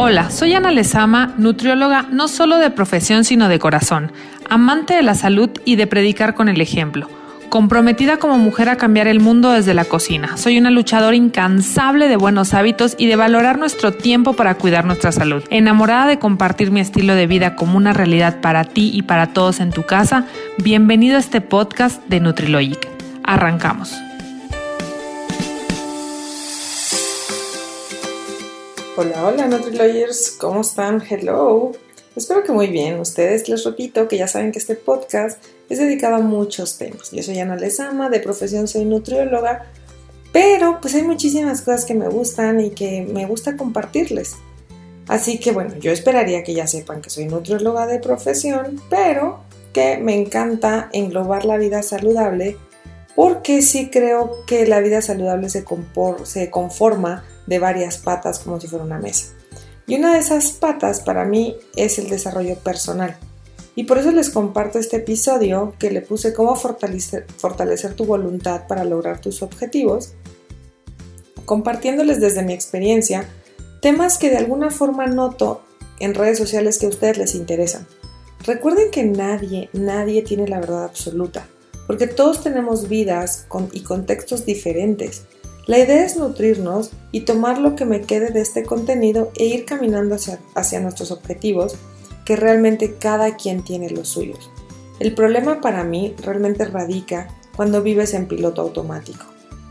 Hola, soy Ana Lezama, nutrióloga no solo de profesión sino de corazón, amante de la salud y de predicar con el ejemplo. Comprometida como mujer a cambiar el mundo desde la cocina. Soy una luchadora incansable de buenos hábitos y de valorar nuestro tiempo para cuidar nuestra salud. Enamorada de compartir mi estilo de vida como una realidad para ti y para todos en tu casa, bienvenido a este podcast de Nutrilogic. Arrancamos. Hola, hola Nutrilogers, ¿cómo están? Hello. Espero que muy bien. Ustedes les repito que ya saben que este podcast es dedicado a muchos temas. Yo soy Ana Lezama, de profesión soy nutrióloga, pero pues hay muchísimas cosas que me gustan y que me gusta compartirles. Así que bueno, yo esperaría que ya sepan que soy nutrióloga de profesión, pero que me encanta englobar la vida saludable porque sí creo que la vida saludable se, se conforma de varias patas como si fuera una mesa. Y una de esas patas para mí es el desarrollo personal. Y por eso les comparto este episodio que le puse cómo fortalecer, fortalecer tu voluntad para lograr tus objetivos, compartiéndoles desde mi experiencia temas que de alguna forma noto en redes sociales que a ustedes les interesan. Recuerden que nadie, nadie tiene la verdad absoluta, porque todos tenemos vidas y contextos diferentes la idea es nutrirnos y tomar lo que me quede de este contenido e ir caminando hacia, nuestros objetivos, que realmente cada quien tiene los suyos. El problema para mí realmente radica cuando vives en piloto automático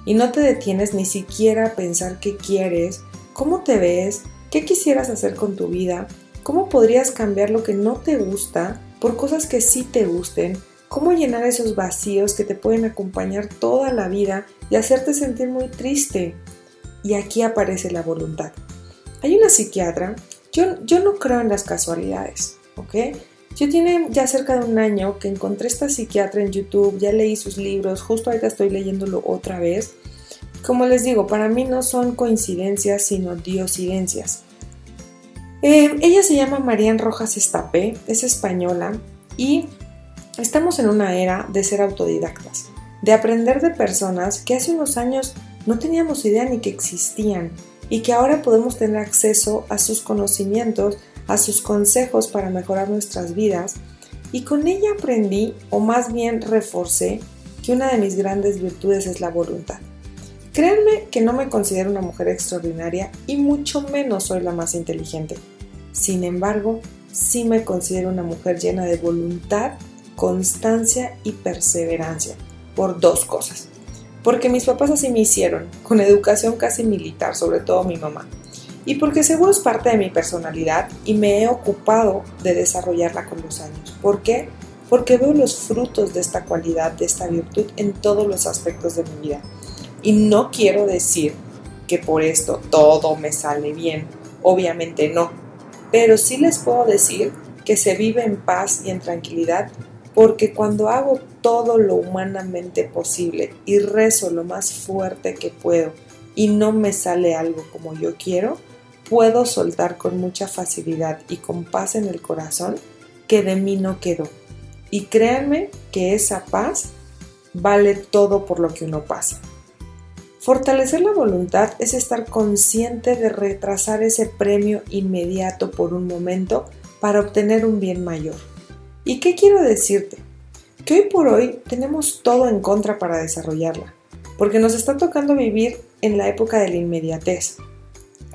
y no te detienes ni siquiera a pensar qué quieres, cómo te ves, qué quisieras hacer con tu vida, cómo podrías cambiar lo que no te gusta por cosas que sí te gusten, cómo llenar esos vacíos que te pueden acompañar toda la vida y hacerte sentir muy triste. Y aquí aparece la voluntad. Hay una psiquiatra, yo, yo no creo en las casualidades, ¿ok? Yo tiene ya cerca de un año que encontré esta psiquiatra en YouTube, ya leí sus libros, justo ahorita estoy leyéndolo otra vez. Como les digo, para mí no son coincidencias, sino diosidencias. Eh, ella se llama Marian Rojas Estapé, es española y estamos en una era de ser autodidactas de aprender de personas que hace unos años no teníamos idea ni que existían y que ahora podemos tener acceso a sus conocimientos, a sus consejos para mejorar nuestras vidas. Y con ella aprendí, o más bien reforcé, que una de mis grandes virtudes es la voluntad. Créanme que no me considero una mujer extraordinaria y mucho menos soy la más inteligente. Sin embargo, sí me considero una mujer llena de voluntad, constancia y perseverancia por dos cosas. Porque mis papás así me hicieron, con educación casi militar, sobre todo mi mamá. Y porque seguro es parte de mi personalidad y me he ocupado de desarrollarla con los años. ¿Por qué? Porque veo los frutos de esta cualidad, de esta virtud en todos los aspectos de mi vida. Y no quiero decir que por esto todo me sale bien. Obviamente no. Pero sí les puedo decir que se vive en paz y en tranquilidad porque cuando hago todo lo humanamente posible y rezo lo más fuerte que puedo y no me sale algo como yo quiero, puedo soltar con mucha facilidad y con paz en el corazón que de mí no quedó. Y créanme que esa paz vale todo por lo que uno pasa. Fortalecer la voluntad es estar consciente de retrasar ese premio inmediato por un momento para obtener un bien mayor. ¿Y qué quiero decirte? Que hoy por hoy tenemos todo en contra para desarrollarla, porque nos está tocando vivir en la época de la inmediatez.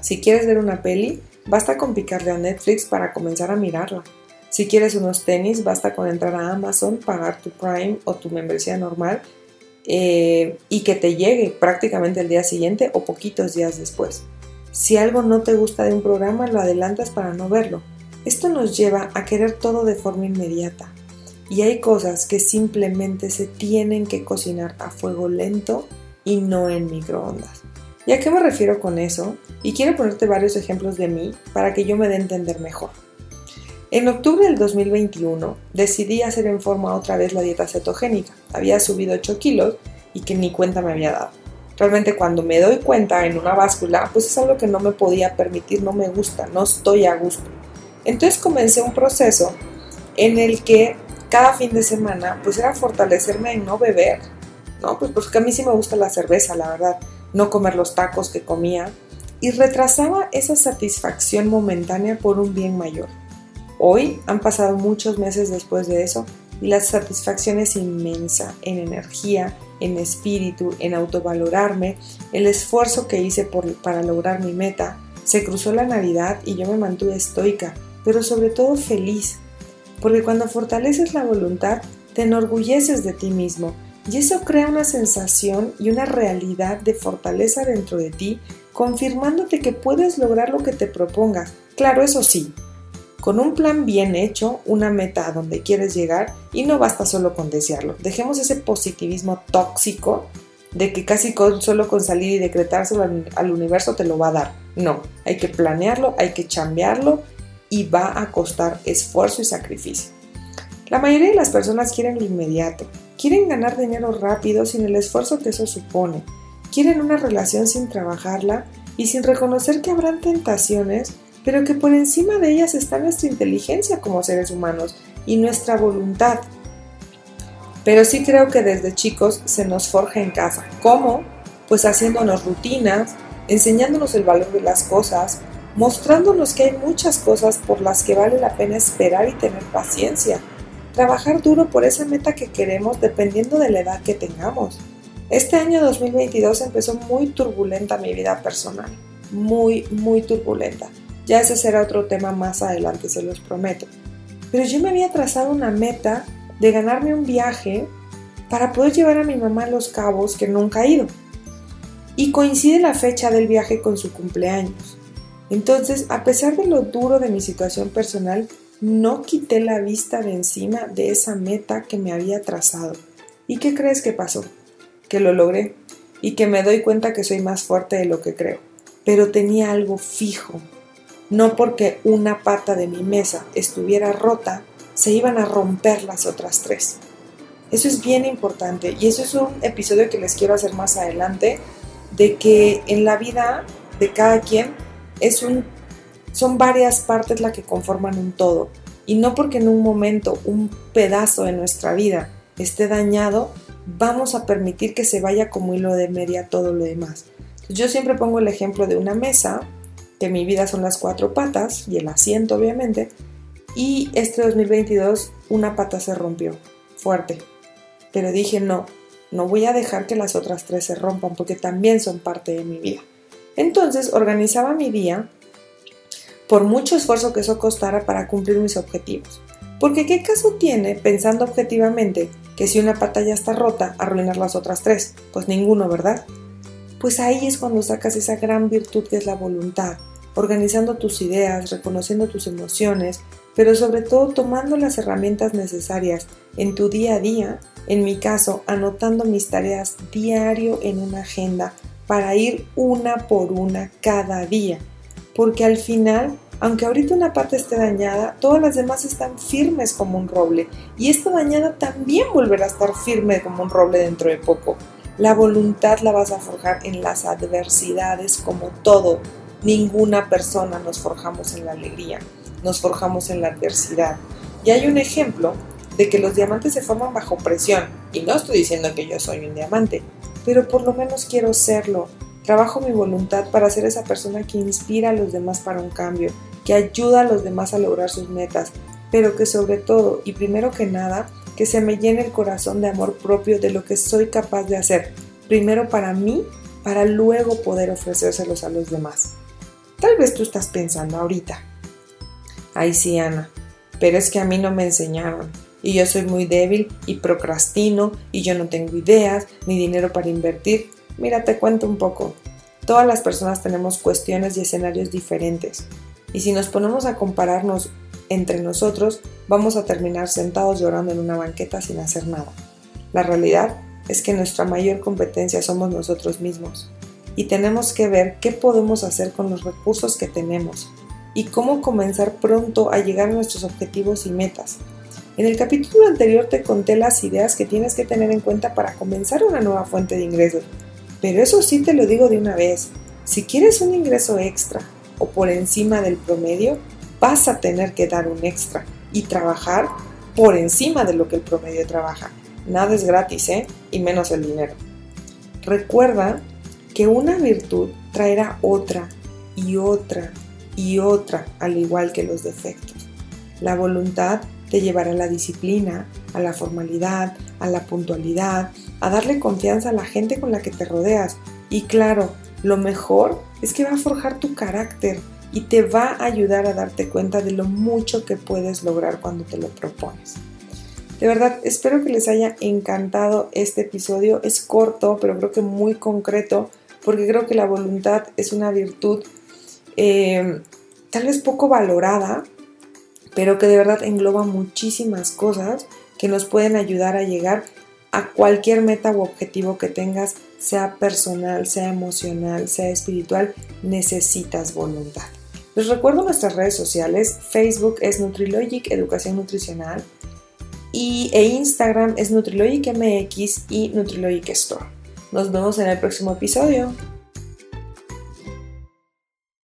Si quieres ver una peli, basta con picarle a Netflix para comenzar a mirarla. Si quieres unos tenis, basta con entrar a Amazon, pagar tu Prime o tu membresía normal eh, y que te llegue prácticamente el día siguiente o poquitos días después. Si algo no te gusta de un programa, lo adelantas para no verlo. Esto nos lleva a querer todo de forma inmediata. Y hay cosas que simplemente se tienen que cocinar a fuego lento y no en microondas. ¿Y a qué me refiero con eso? Y quiero ponerte varios ejemplos de mí para que yo me dé a entender mejor. En octubre del 2021 decidí hacer en forma otra vez la dieta cetogénica. Había subido 8 kilos y que ni cuenta me había dado. Realmente cuando me doy cuenta en una báscula, pues es algo que no me podía permitir, no me gusta, no estoy a gusto. Entonces comencé un proceso en el que cada fin de semana pues era fortalecerme en no beber, ¿no? Pues porque a mí sí me gusta la cerveza, la verdad, no comer los tacos que comía y retrasaba esa satisfacción momentánea por un bien mayor. Hoy han pasado muchos meses después de eso y la satisfacción es inmensa en energía, en espíritu, en autovalorarme, el esfuerzo que hice para lograr mi meta. Se cruzó la Navidad y yo me mantuve estoica, pero sobre todo feliz, porque cuando fortaleces la voluntad, te enorgulleces de ti mismo y eso crea una sensación y una realidad de fortaleza dentro de ti, confirmándote que puedes lograr lo que te propongas. Claro, eso sí, con un plan bien hecho, una meta a donde quieres llegar y no basta solo con desearlo. Dejemos ese positivismo tóxico de que casi solo con salir y decretárselo al, universo te lo va a dar. No, hay que planearlo, hay que chambearlo y va a costar esfuerzo y sacrificio. La mayoría de las personas quieren lo inmediato, quieren ganar dinero rápido sin el esfuerzo que eso supone, quieren una relación sin trabajarla y sin reconocer que habrán tentaciones pero que por encima de ellas está nuestra inteligencia como seres humanos y nuestra voluntad. Pero sí creo que desde chicos se nos forja en casa. ¿Cómo? Pues haciéndonos rutinas, enseñándonos el valor de las cosas, mostrándonos que hay muchas cosas por las que vale la pena esperar y tener paciencia. Trabajar duro por esa meta que queremos dependiendo de la edad que tengamos. Este año 2022 empezó muy turbulenta mi vida personal, muy, muy turbulenta. Ya ese será otro tema más adelante, se los prometo. Pero yo me había trazado una meta de ganarme un viaje para poder llevar a mi mamá a Los Cabos que nunca ha ido. Y coincide la fecha del viaje con su cumpleaños. Entonces, a pesar de lo duro de mi situación personal, no quité la vista de encima de esa meta que me había trazado. ¿Y qué crees que pasó? Que lo logré y que me doy cuenta que soy más fuerte de lo que creo. Pero tenía algo fijo, no porque una pata de mi mesa estuviera rota, se iban a romper las otras tres. Eso es bien importante y eso es un episodio que les quiero hacer más adelante, de que en la vida de cada quien es un, son varias partes las que conforman un todo. Y no porque en un momento un pedazo de nuestra vida esté dañado, vamos a permitir que se vaya como hilo de media todo lo demás. Yo siempre pongo el ejemplo de una mesa que mi vida son las cuatro patas y el asiento obviamente, y este 2022 una pata se rompió, fuerte. Pero dije no, no voy a dejar que las otras tres se rompan porque también son parte de mi vida. Entonces organizaba mi día por mucho esfuerzo que eso costara para cumplir mis objetivos. Porque ¿qué caso tiene, pensando objetivamente, que si una pata ya está rota, arruinar las otras tres? Pues ninguno, ¿verdad? Pues ahí es cuando sacas esa gran virtud que es la voluntad, organizando tus ideas, reconociendo tus emociones, pero sobre todo tomando las herramientas necesarias en tu día a día, en mi caso, anotando mis tareas diario en una agenda para ir una por una cada día. Porque al final, aunque ahorita una parte esté dañada, todas las demás están firmes como un roble. Y esta dañada también volverá a estar firme como un roble dentro de poco. La voluntad la vas a forjar en las adversidades como todo, Ninguna persona nos forjamos en la alegría, nos forjamos en la adversidad. Y hay un ejemplo de que los diamantes se forman bajo presión. Y no estoy diciendo que yo soy un diamante, pero por lo menos quiero serlo. Trabajo mi voluntad para ser esa persona que inspira a los demás para un cambio, que ayuda a los demás a lograr sus metas, pero que sobre todo y primero que nada, que se me llene el corazón de amor propio de lo que soy capaz de hacer, primero para mí, para luego poder ofrecérselos a los demás. Tal vez tú estás pensando ahorita. Ay, sí, Ana, pero es que a mí no me enseñaron. Y yo soy muy débil y procrastino y yo no tengo ideas ni dinero para invertir. Mira, te cuento un poco. Todas las personas tenemos cuestiones y escenarios diferentes. Y si nos ponemos a compararnos entre nosotros, vamos a terminar sentados llorando en una banqueta sin hacer nada. La realidad es que nuestra mayor competencia somos nosotros mismos y tenemos que ver qué podemos hacer con los recursos que tenemos y cómo comenzar pronto a llegar a nuestros objetivos y metas. En el capítulo anterior te conté las ideas que tienes que tener en cuenta para comenzar una nueva fuente de ingresos, pero eso sí te lo digo de una vez, si quieres un ingreso extra o por encima del promedio, vas a tener que dar un extra y trabajar por encima de lo que el promedio trabaja. Nada es gratis, ¿eh? Y menos el dinero. Recuerda que una virtud traerá otra y otra y otra, al igual que los defectos. La voluntad te llevará a la disciplina, a la formalidad, a la puntualidad, a darle confianza a la gente con la que te rodeas. Y claro, lo mejor es que va a forjar tu carácter y te va a ayudar a darte cuenta de lo mucho que puedes lograr cuando te lo propones. De verdad, espero que les haya encantado este episodio. Es corto, pero creo que muy concreto, porque creo que la voluntad es una virtud eh, tal vez poco valorada, pero que de verdad engloba muchísimas cosas que nos pueden ayudar a llegar a cualquier meta u objetivo que tengas, sea personal, sea emocional, sea espiritual, necesitas voluntad. Les recuerdo nuestras redes sociales, Facebook es Nutrilogic Educación Nutricional y, e Instagram es Nutrilogic MX y Nutrilogic Store. Nos vemos en el próximo episodio.